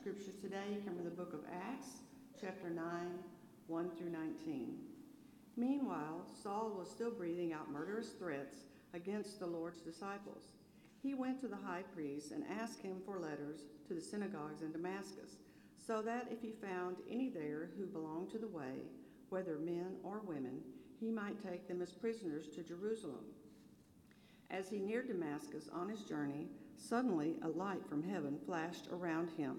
scriptures today come from the book of Acts, chapter 9, 1 through 19. Meanwhile, Saul was still breathing out murderous threats against the Lord's disciples. He went to the high priest and asked him for letters to the synagogues in Damascus, so that if he found any there who belonged to the way, whether men or women, he might take them as prisoners to Jerusalem. As he neared Damascus on his journey, suddenly a light from heaven flashed around him.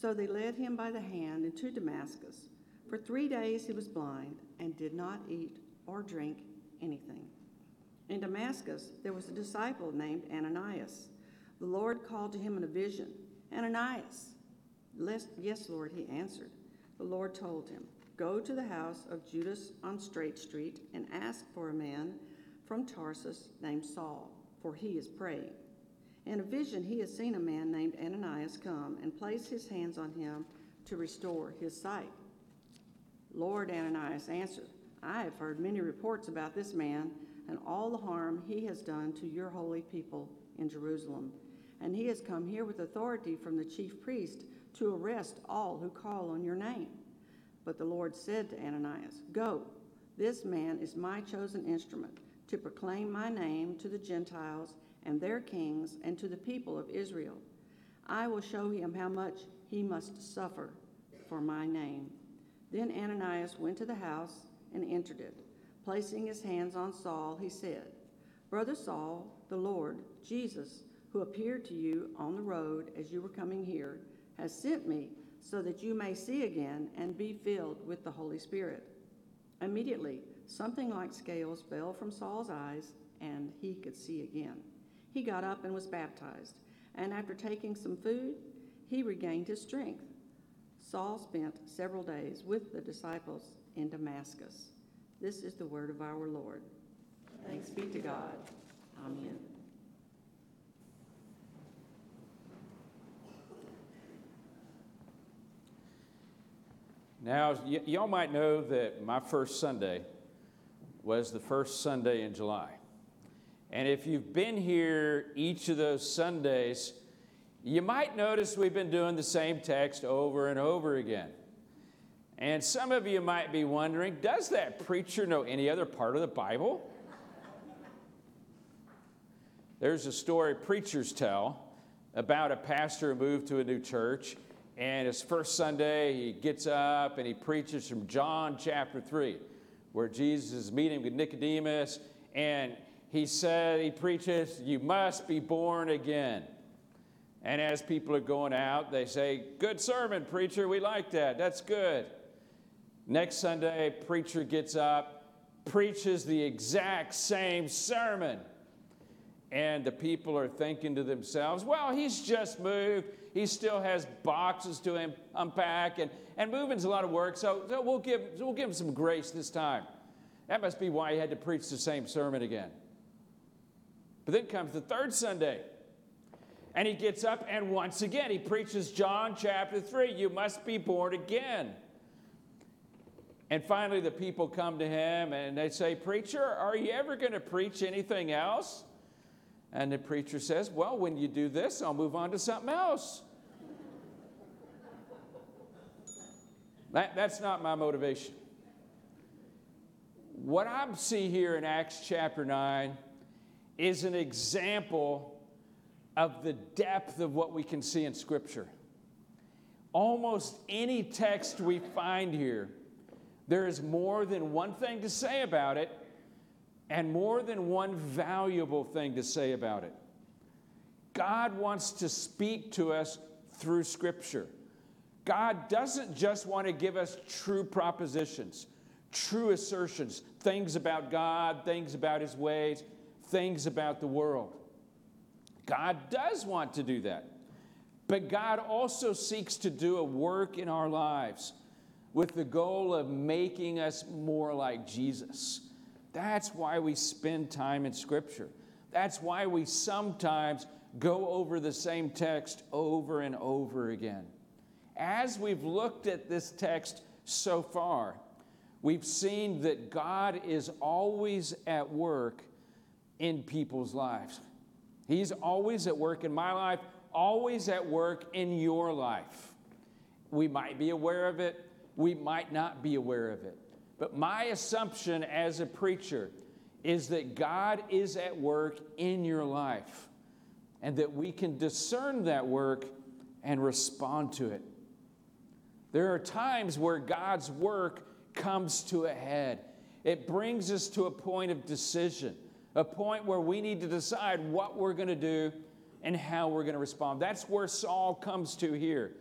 So they led him by the hand into Damascus. For three days he was blind and did not eat or drink anything. In Damascus, there was a disciple named Ananias. The Lord called to him in a vision Ananias. Yes, Lord, he answered. The Lord told him, Go to the house of Judas on Straight Street and ask for a man from Tarsus named Saul, for he is praying. In a vision, he has seen a man named Ananias come and place his hands on him to restore his sight. Lord Ananias answered, I have heard many reports about this man and all the harm he has done to your holy people in Jerusalem. And he has come here with authority from the chief priest to arrest all who call on your name. But the Lord said to Ananias, Go, this man is my chosen instrument to proclaim my name to the Gentiles and their kings and to the people of Israel. I will show him how much he must suffer for my name. Then Ananias went to the house and entered it. Placing his hands on Saul, he said, Brother Saul, the Lord, Jesus, who appeared to you on the road as you were coming here, has sent me so that you may see again and be filled with the Holy Spirit. Immediately, something like scales fell from Saul's eyes, and he could see again. He got up and was baptized, and after taking some food, he regained his strength. Saul spent several days with the disciples in Damascus. This is the word of our Lord. Thanks be to God. Amen. Now, y- y'all might know that my first Sunday was the first Sunday in July. And if you've been here each of those Sundays, you might notice we've been doing the same text over and over again. And some of you might be wondering does that preacher know any other part of the Bible? There's a story preachers tell about a pastor who moved to a new church, and his first Sunday, he gets up and he preaches from John chapter 3, where Jesus is meeting with Nicodemus, and he said, he preaches, You must be born again. And as people are going out, they say, Good sermon, preacher. We like that. That's good. Next Sunday, preacher gets up, preaches the exact same sermon. And the people are thinking to themselves, well, he's just moved. He still has boxes to him, unpack, and, and moving's a lot of work, so, so we'll, give, we'll give him some grace this time. That must be why he had to preach the same sermon again. But then comes the third Sunday. And he gets up and once again he preaches John chapter 3 you must be born again. And finally, the people come to him and they say, Preacher, are you ever going to preach anything else? And the preacher says, Well, when you do this, I'll move on to something else. that, that's not my motivation. What I see here in Acts chapter 9 is an example of the depth of what we can see in Scripture. Almost any text we find here, there is more than one thing to say about it and more than one valuable thing to say about it. God wants to speak to us through Scripture. God doesn't just want to give us true propositions, true assertions, things about God, things about His ways things about the world. God does want to do that. But God also seeks to do a work in our lives with the goal of making us more like Jesus. That's why we spend time in Scripture. That's why we sometimes go over the same text over and over again. As we've looked at this text so far, we've seen that God is always at work in people's lives. He's always at work in my life, always at work in your life. We might be aware of it, we might not be aware of it. But my assumption as a preacher is that God is at work in your life and that we can discern that work and respond to it. There are times where God's work comes to a head. It brings us to a point of decision, a point where we need to decide what we're going to do and how we're going to respond. That's where Saul comes to here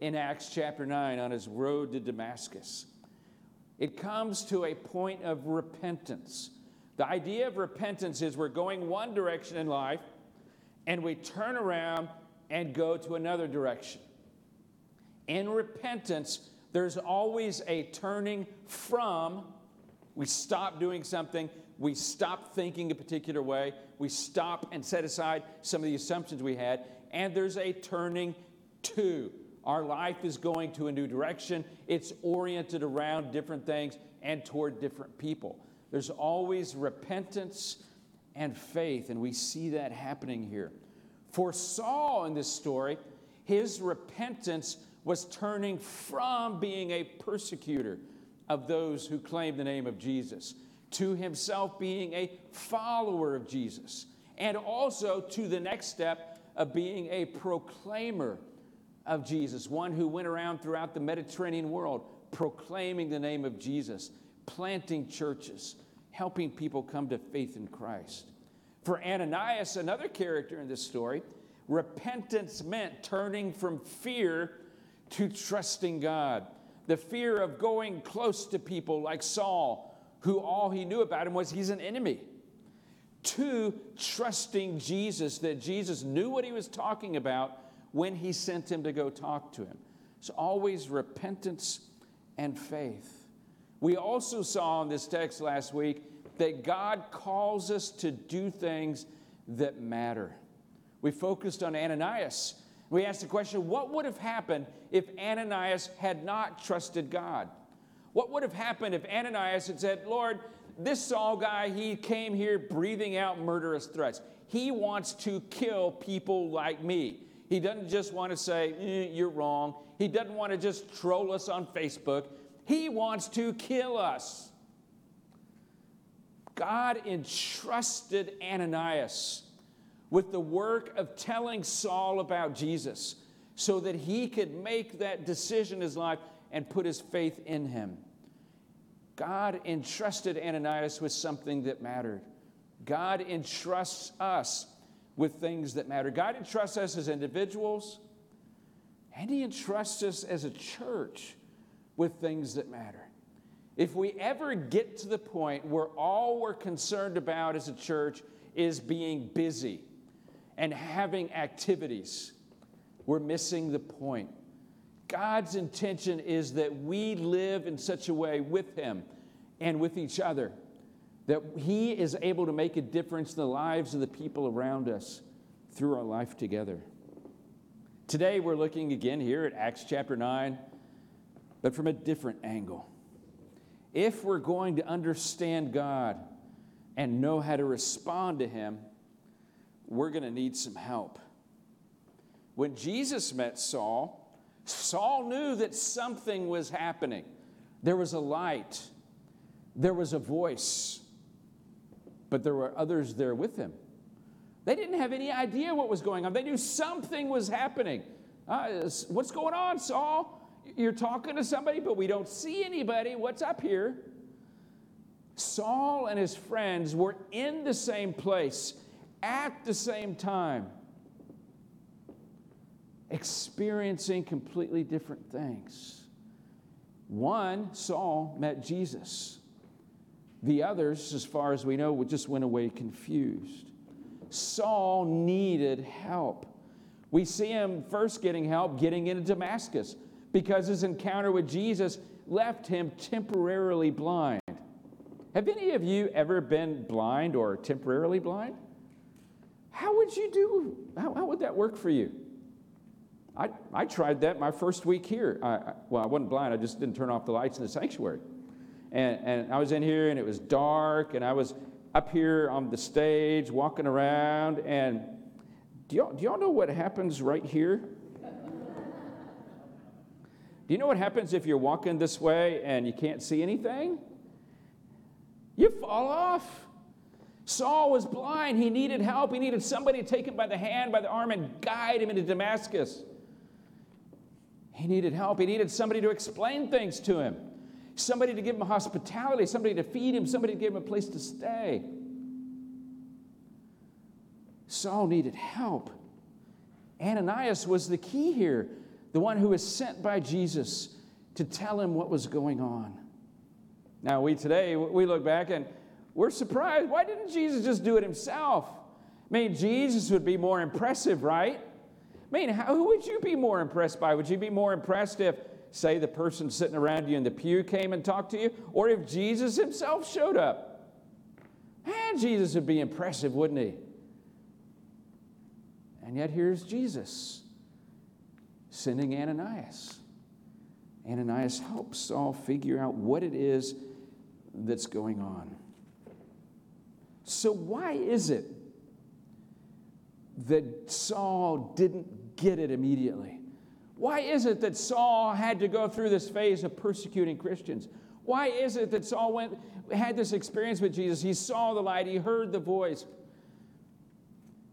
in Acts chapter 9 on his road to Damascus. It comes to a point of repentance. The idea of repentance is we're going one direction in life and we turn around and go to another direction. In repentance, there's always a turning from, we stop doing something, we stop thinking a particular way, we stop and set aside some of the assumptions we had, and there's a turning to. Our life is going to a new direction. It's oriented around different things and toward different people. There's always repentance and faith, and we see that happening here. For Saul in this story, his repentance was turning from being a persecutor of those who claim the name of Jesus to himself being a follower of Jesus, and also to the next step of being a proclaimer of Jesus, one who went around throughout the Mediterranean world proclaiming the name of Jesus, planting churches, helping people come to faith in Christ. For Ananias, another character in this story, repentance meant turning from fear to trusting God. The fear of going close to people like Saul, who all he knew about him was he's an enemy. To trusting Jesus, that Jesus knew what he was talking about when he sent him to go talk to him. It's always repentance and faith. We also saw in this text last week that God calls us to do things that matter. We focused on Ananias we ask the question what would have happened if Ananias had not trusted God? What would have happened if Ananias had said, Lord, this Saul guy, he came here breathing out murderous threats. He wants to kill people like me. He doesn't just want to say, eh, You're wrong. He doesn't want to just troll us on Facebook. He wants to kill us. God entrusted Ananias with the work of telling Saul about Jesus so that he could make that decision in his life and put his faith in him. God entrusted Ananias with something that mattered. God entrusts us with things that matter. God entrusts us as individuals, and He entrusts us as a church with things that matter. If we ever get to the point where all we're concerned about as a church is being busy, and having activities, we're missing the point. God's intention is that we live in such a way with Him and with each other that He is able to make a difference in the lives of the people around us through our life together. Today, we're looking again here at Acts chapter 9, but from a different angle. If we're going to understand God and know how to respond to Him, we're going to need some help. When Jesus met Saul, Saul knew that something was happening. There was a light, there was a voice, but there were others there with him. They didn't have any idea what was going on. They knew something was happening. Uh, what's going on, Saul? You're talking to somebody, but we don't see anybody. What's up here? Saul and his friends were in the same place at the same time experiencing completely different things. One, Saul, met Jesus. The others, as far as we know, just went away confused. Saul needed help. We see him first getting help getting into Damascus because his encounter with Jesus left him temporarily blind. Have any of you ever been blind or temporarily blind? How would you do? How, how would that work for you? I, I tried that my first week here. I, I, well, I wasn't blind, I just didn't turn off the lights in the sanctuary. And, and I was in here and it was dark, and I was up here on the stage walking around. And do y'all, do y'all know what happens right here? Do you know what happens if you're walking this way and you can't see anything? You fall off. Saul was blind. He needed help. He needed somebody to take him by the hand, by the arm, and guide him into Damascus. He needed help. He needed somebody to explain things to him, somebody to give him hospitality, somebody to feed him, somebody to give him a place to stay. Saul needed help. Ananias was the key here, the one who was sent by Jesus to tell him what was going on. Now, we today, we look back and we're surprised. Why didn't Jesus just do it himself? I mean, Jesus would be more impressive, right? I mean, how, who would you be more impressed by? Would you be more impressed if, say, the person sitting around you in the pew came and talked to you? Or if Jesus himself showed up? And Jesus would be impressive, wouldn't he? And yet here's Jesus sending Ananias. Ananias helps Saul figure out what it is that's going on. So, why is it that Saul didn't get it immediately? Why is it that Saul had to go through this phase of persecuting Christians? Why is it that Saul went, had this experience with Jesus? He saw the light, he heard the voice,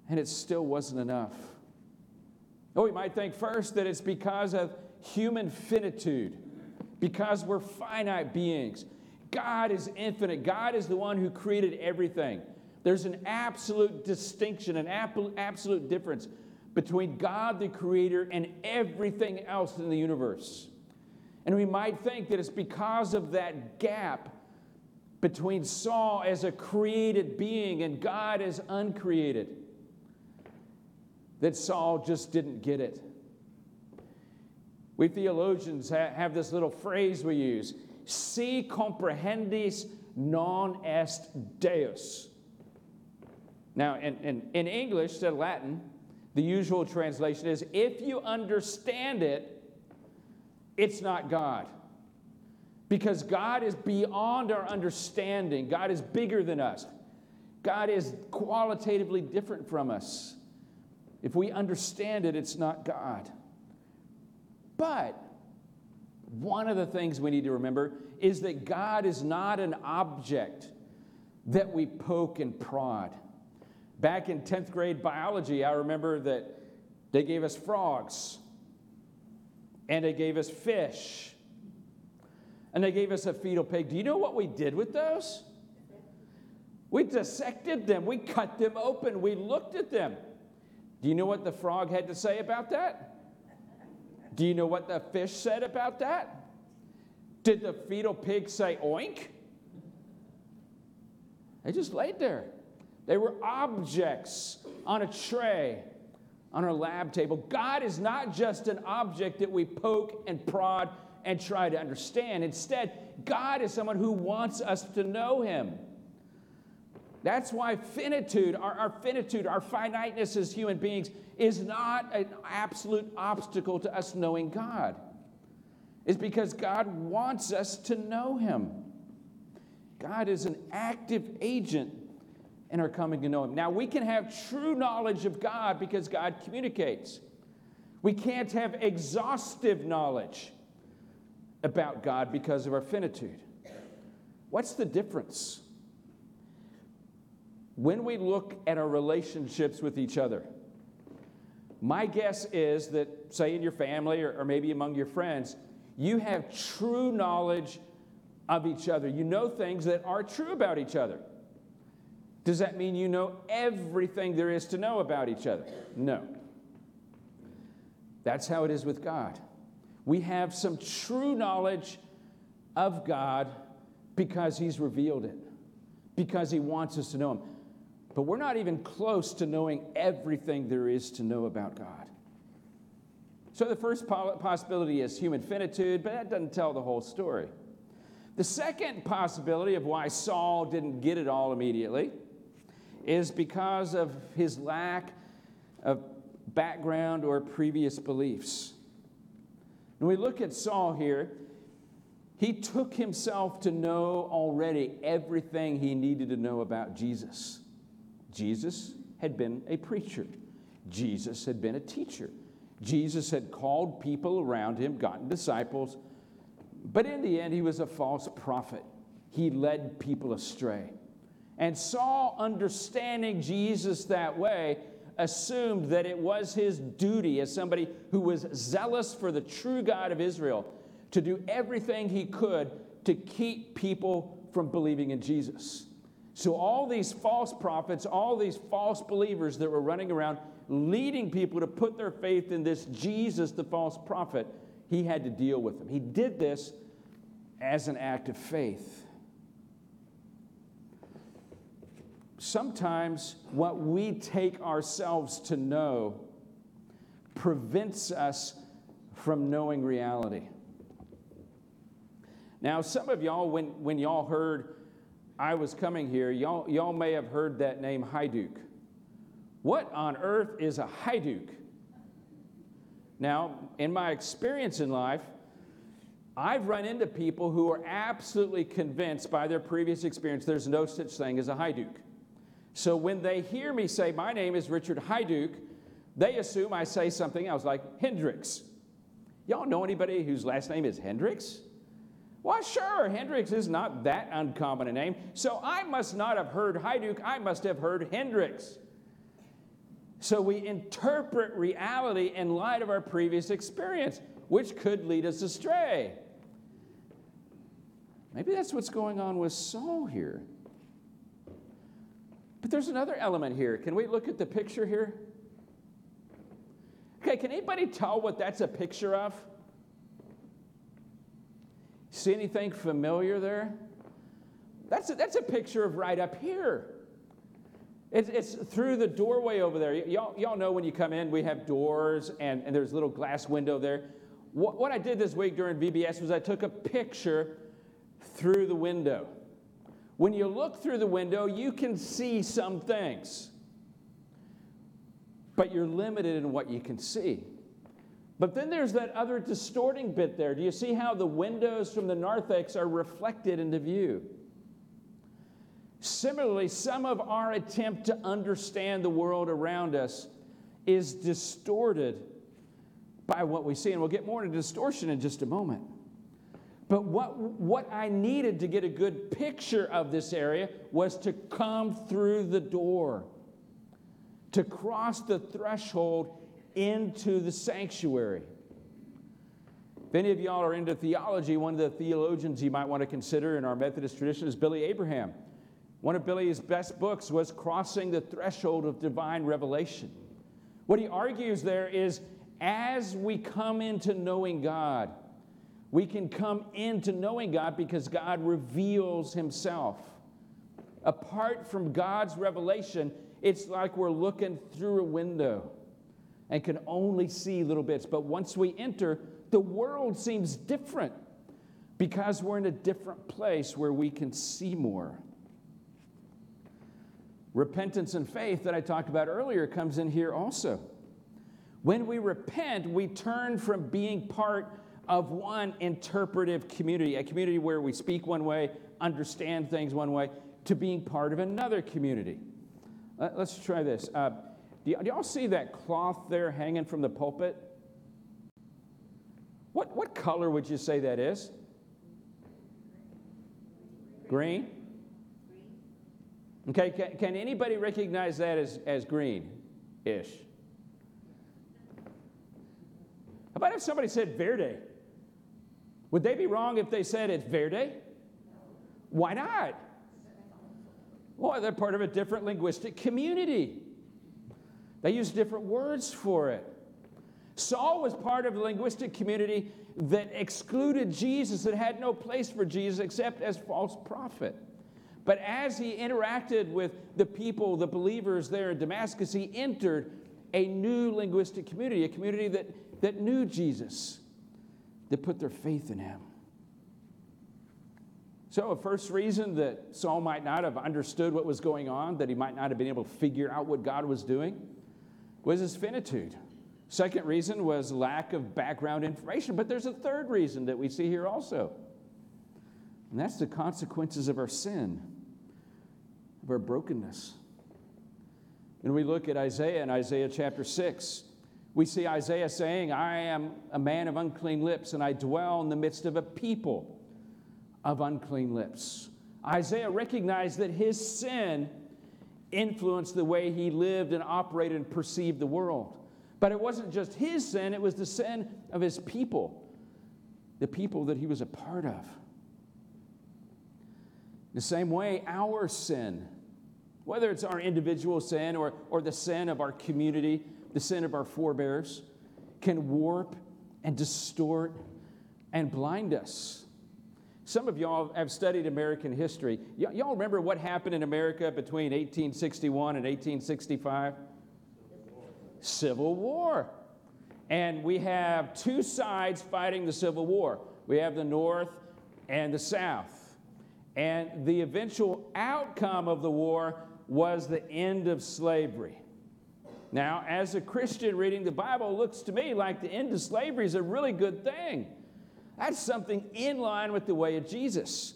and it still wasn't enough. Oh, we might think first that it's because of human finitude, because we're finite beings. God is infinite, God is the one who created everything. There's an absolute distinction, an absolute difference between God the Creator and everything else in the universe. And we might think that it's because of that gap between Saul as a created being and God as uncreated that Saul just didn't get it. We theologians have this little phrase we use si comprehendis non est Deus. Now, in, in, in English, of Latin, the usual translation is if you understand it, it's not God. Because God is beyond our understanding, God is bigger than us, God is qualitatively different from us. If we understand it, it's not God. But one of the things we need to remember is that God is not an object that we poke and prod. Back in 10th grade biology, I remember that they gave us frogs, and they gave us fish, and they gave us a fetal pig. Do you know what we did with those? We dissected them, we cut them open, we looked at them. Do you know what the frog had to say about that? Do you know what the fish said about that? Did the fetal pig say oink? They just laid there. They were objects on a tray on our lab table. God is not just an object that we poke and prod and try to understand. Instead, God is someone who wants us to know Him. That's why finitude, our, our finitude, our finiteness as human beings, is not an absolute obstacle to us knowing God. It's because God wants us to know Him. God is an active agent in our coming to know Him. Now, we can have true knowledge of God because God communicates. We can't have exhaustive knowledge about God because of our finitude. What's the difference? When we look at our relationships with each other, my guess is that, say, in your family or, or, maybe among your friends, you have true knowledge of each other. You know things that are true about each other. Does that mean you know everything there is to know about each other? No. That's how it is with God. We have some true knowledge of God because He's revealed it, because He wants us to know Him. But we're not even close to knowing everything there is to know about God. So the first possibility is human finitude, but that doesn't tell the whole story. The second possibility of why Saul didn't get it all immediately is because of his lack of background or previous beliefs. When we look at Saul here, he took himself to know already everything he needed to know about Jesus. Jesus had been a preacher, Jesus had been a teacher, Jesus had called people around him, gotten disciples, but in the end, he was a false prophet. He led people astray. And Saul, understanding Jesus that way, assumed that it was his duty as somebody who was zealous for the true God of Israel to do everything he could to keep people from believing in Jesus. So, all these false prophets, all these false believers that were running around leading people to put their faith in this Jesus, the false prophet, he had to deal with them. He did this as an act of faith. Sometimes what we take ourselves to know prevents us from knowing reality. Now, some of y'all, when, when y'all heard I was coming here, y'all, y'all may have heard that name Haiduk. What on earth is a Haiduk? Now, in my experience in life, I've run into people who are absolutely convinced by their previous experience there's no such thing as a Haiduk. So when they hear me say, My name is Richard Haiduk, they assume I say something else like Hendrix. Y'all know anybody whose last name is Hendricks? Well, sure, Hendrix is not that uncommon a name. So I must not have heard Haiduk, I must have heard Hendrix. So we interpret reality in light of our previous experience, which could lead us astray. Maybe that's what's going on with Saul here. But there's another element here. Can we look at the picture here? Okay, can anybody tell what that's a picture of? See anything familiar there? That's a, that's a picture of right up here. It's, it's through the doorway over there. Y'all, y'all know when you come in, we have doors and, and there's a little glass window there. What, what I did this week during VBS was I took a picture through the window. When you look through the window, you can see some things, but you're limited in what you can see. But then there's that other distorting bit there. Do you see how the windows from the narthex are reflected into view? Similarly, some of our attempt to understand the world around us is distorted by what we see. And we'll get more into distortion in just a moment. But what, what I needed to get a good picture of this area was to come through the door, to cross the threshold into the sanctuary. If any of y'all are into theology, one of the theologians you might want to consider in our Methodist tradition is Billy Abraham. One of Billy's best books was Crossing the Threshold of Divine Revelation. What he argues there is as we come into knowing God, we can come into knowing God because God reveals himself. Apart from God's revelation, it's like we're looking through a window and can only see little bits. But once we enter, the world seems different because we're in a different place where we can see more. Repentance and faith that I talked about earlier comes in here also. When we repent, we turn from being part of one interpretive community, a community where we speak one way, understand things one way, to being part of another community. Let's try this. Uh, do, y'all see that cloth there hanging from the pulpit? What, what color would you say that is? Green? Okay, can, can anybody recognize that as, as green ish? How about if somebody said verde? Would they be wrong if they said it's verde? Why not? Well, they're part of a different linguistic community. They used different words for it. Saul was part of a linguistic community that excluded Jesus, that had no place for Jesus except as false prophet. But as he interacted with the people, the believers there in Damascus, he entered a new linguistic community, a community that that knew Jesus, that put their faith in him. So, a first reason that Saul might not have understood what was going on, that he might not have been able to figure out what God was doing, was his finitude. Second reason was lack of background information. But there's a third reason that we see here also, and that's the consequences of our sin, of our brokenness. When we look at Isaiah in Isaiah chapter 6, we see Isaiah saying, I am a man of unclean lips, and I dwell in the midst of a people of unclean lips. Isaiah recognized that his sin influenced the way he lived and operated and perceived the world. But it wasn't just his sin, it was the sin of his people, the people that he was a part of. The same way, our sin, whether it's our individual sin or, or the sin of our community, the sin of our forebears, can warp and distort and blind us. Some of y'all have studied American history. Y- y'all remember what happened in America between 1861 and 1865? Civil War. And we have two sides fighting the Civil War we have the North and the South. And the eventual outcome of the war was the end of slavery. Now, as a Christian reading the Bible, looks to me like the end of slavery is a really good thing. That's something in line with the way of Jesus.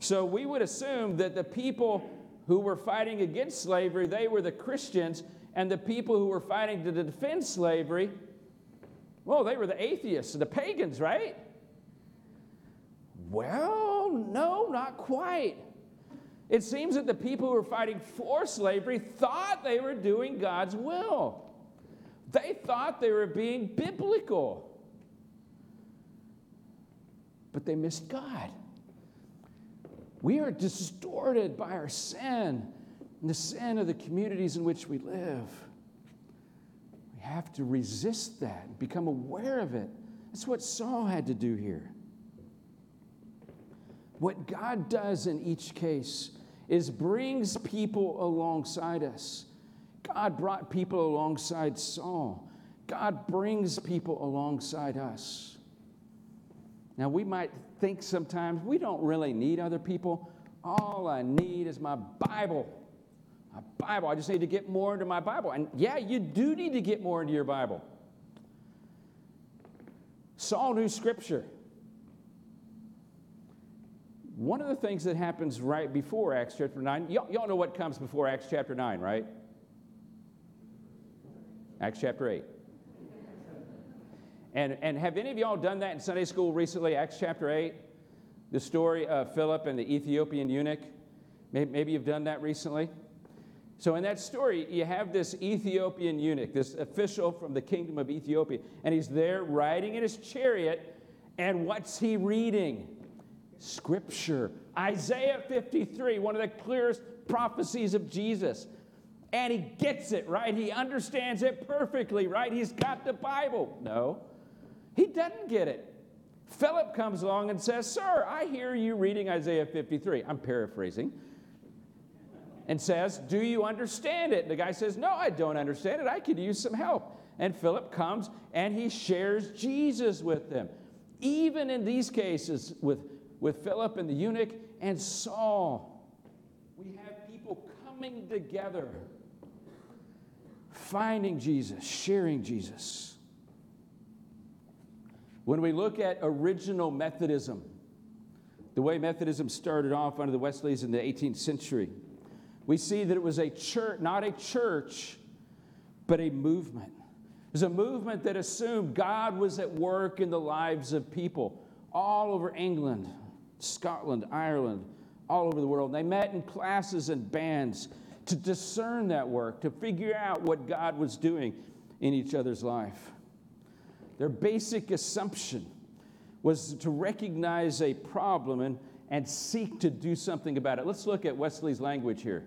So we would assume that the people who were fighting against slavery, they were the Christians, and the people who were fighting to defend slavery, well, they were the atheists, the pagans, right? Well, no, not quite. It seems that the people who were fighting for slavery thought they were doing God's will. They thought they were being biblical. But they missed God. We are distorted by our sin and the sin of the communities in which we live. We have to resist that and become aware of it. That's what Saul had to do here. What God does in each case is brings people alongside us. God brought people alongside Saul. God brings people alongside us. Now, we might think sometimes we don't really need other people. All I need is my Bible. My Bible. I just need to get more into my Bible. And yeah, you do need to get more into your Bible. Saul knew Scripture. One of the things that happens right before Acts chapter 9, y'all, y'all know what comes before Acts chapter 9, right? Acts chapter 8. And, and have any of y'all done that in Sunday school recently? Acts chapter 8, the story of Philip and the Ethiopian eunuch. Maybe, maybe you've done that recently. So, in that story, you have this Ethiopian eunuch, this official from the kingdom of Ethiopia, and he's there riding in his chariot, and what's he reading? Scripture. Isaiah 53, one of the clearest prophecies of Jesus. And he gets it, right? He understands it perfectly, right? He's got the Bible. No, he doesn't get it. Philip comes along and says, Sir, I hear you reading Isaiah 53. I'm paraphrasing. And says, Do you understand it? And the guy says, No, I don't understand it. I could use some help. And Philip comes and he shares Jesus with them. Even in these cases, with with Philip and the eunuch and Saul. We have people coming together, finding Jesus, sharing Jesus. When we look at original Methodism, the way Methodism started off under the Wesleys in the 18th century, we see that it was a church, not a church, but a movement. It was a movement that assumed God was at work in the lives of people all over England, Scotland, Ireland, all over the world. They met in classes and bands to discern that work, to figure out what God was doing in each other's life. Their basic assumption was to recognize a problem and, and seek to do something about it. Let's look at Wesley's language here.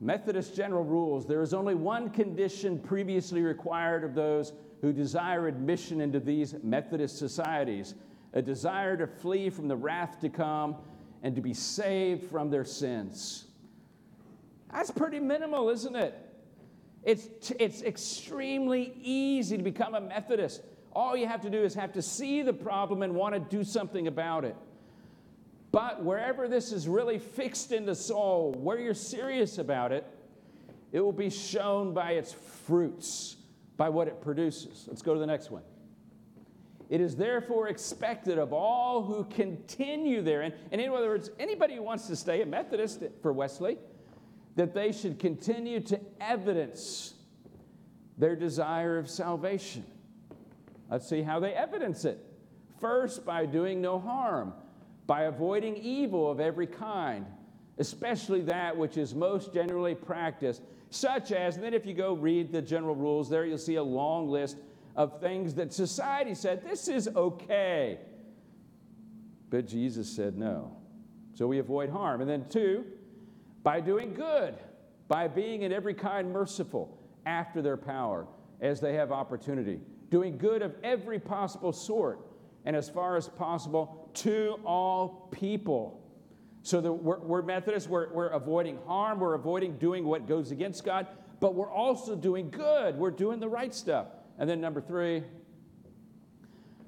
Methodist general rules there is only one condition previously required of those who desire admission into these Methodist societies a desire to flee from the wrath to come and to be saved from their sins. That's pretty minimal, isn't it? It's, it's extremely easy to become a Methodist. All you have to do is have to see the problem and want to do something about it. But wherever this is really fixed in the soul, where you're serious about it, it will be shown by its fruits, by what it produces. Let's go to the next one. It is therefore expected of all who continue therein, and in other words, anybody who wants to stay a Methodist for Wesley, that they should continue to evidence their desire of salvation. Let's see how they evidence it. First, by doing no harm, by avoiding evil of every kind, especially that which is most generally practiced, such as, and then if you go read the general rules there, you'll see a long list of things that society said, this is okay. But Jesus said no. So we avoid harm. And then, two, by doing good, by being in every kind merciful after their power as they have opportunity, doing good of every possible sort, and as far as possible to all people. So the, we're, we're Methodists, we're, we're avoiding harm, we're avoiding doing what goes against God, but we're also doing good. We're doing the right stuff. And then number three,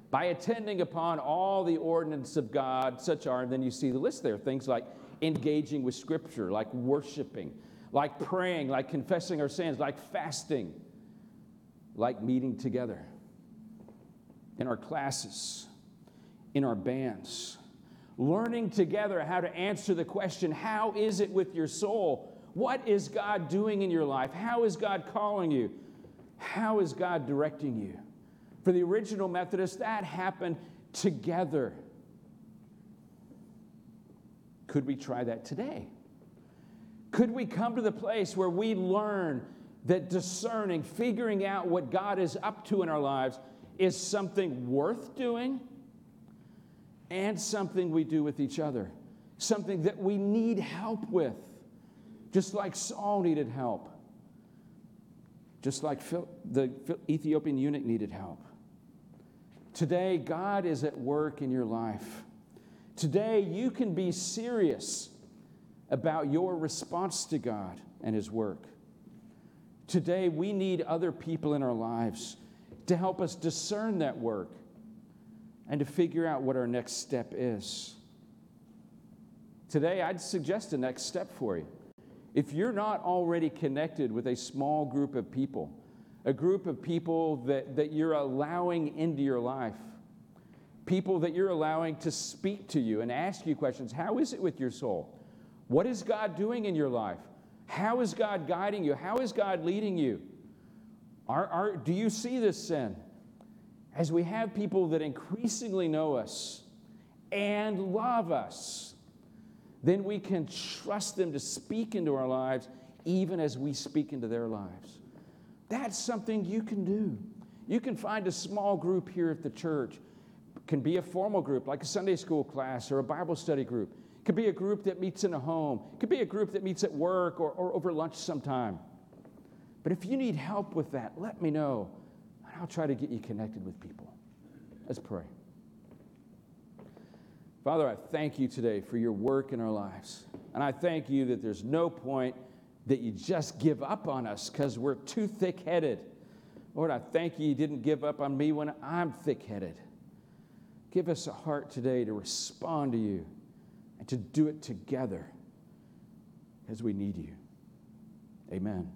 by attending upon all the ordinances of God, such are, and then you see the list there, things like engaging with Scripture, like worshiping, like praying, like confessing our sins, like fasting, like meeting together in our classes, in our bands, learning together how to answer the question how is it with your soul? What is God doing in your life? How is God calling you? How is God directing you? For the original Methodists, that happened together. Could we try that today? Could we come to the place where we learn that discerning, figuring out what God is up to in our lives is something worth doing and something we do with each other, something that we need help with, just like Saul needed help, just like the Ethiopian eunuch needed help. Today, God is at work in your life. Today, you can be serious about your response to God and His work. Today, we need other people in our lives to help us discern that work and to figure out what our next step is. Today, I'd suggest a next step for you. If you're not already connected with a small group of people, a group of people that, that you're allowing into your life, people that you're allowing to speak to you and ask you questions. How is it with your soul? What is God doing in your life? How is God guiding you? How is God leading you? Are, are, do you see this sin? As we have people that increasingly know us and love us, then we can trust them to speak into our lives even as we speak into their lives. That's something you can do. You can find a small group here at the church. Can be a formal group like a Sunday school class or a Bible study group. It could be a group that meets in a home. It could be a group that meets at work or, or over lunch sometime. But if you need help with that, let me know, and I'll try to get you connected with people. Let's pray. Father, I thank you today for your work in our lives. And I thank you that there's no point that you just give up on us because we're too thick headed. Lord, I thank you you didn't give up on me when I'm thick headed. Give us a heart today to respond to you and to do it together as we need you. Amen.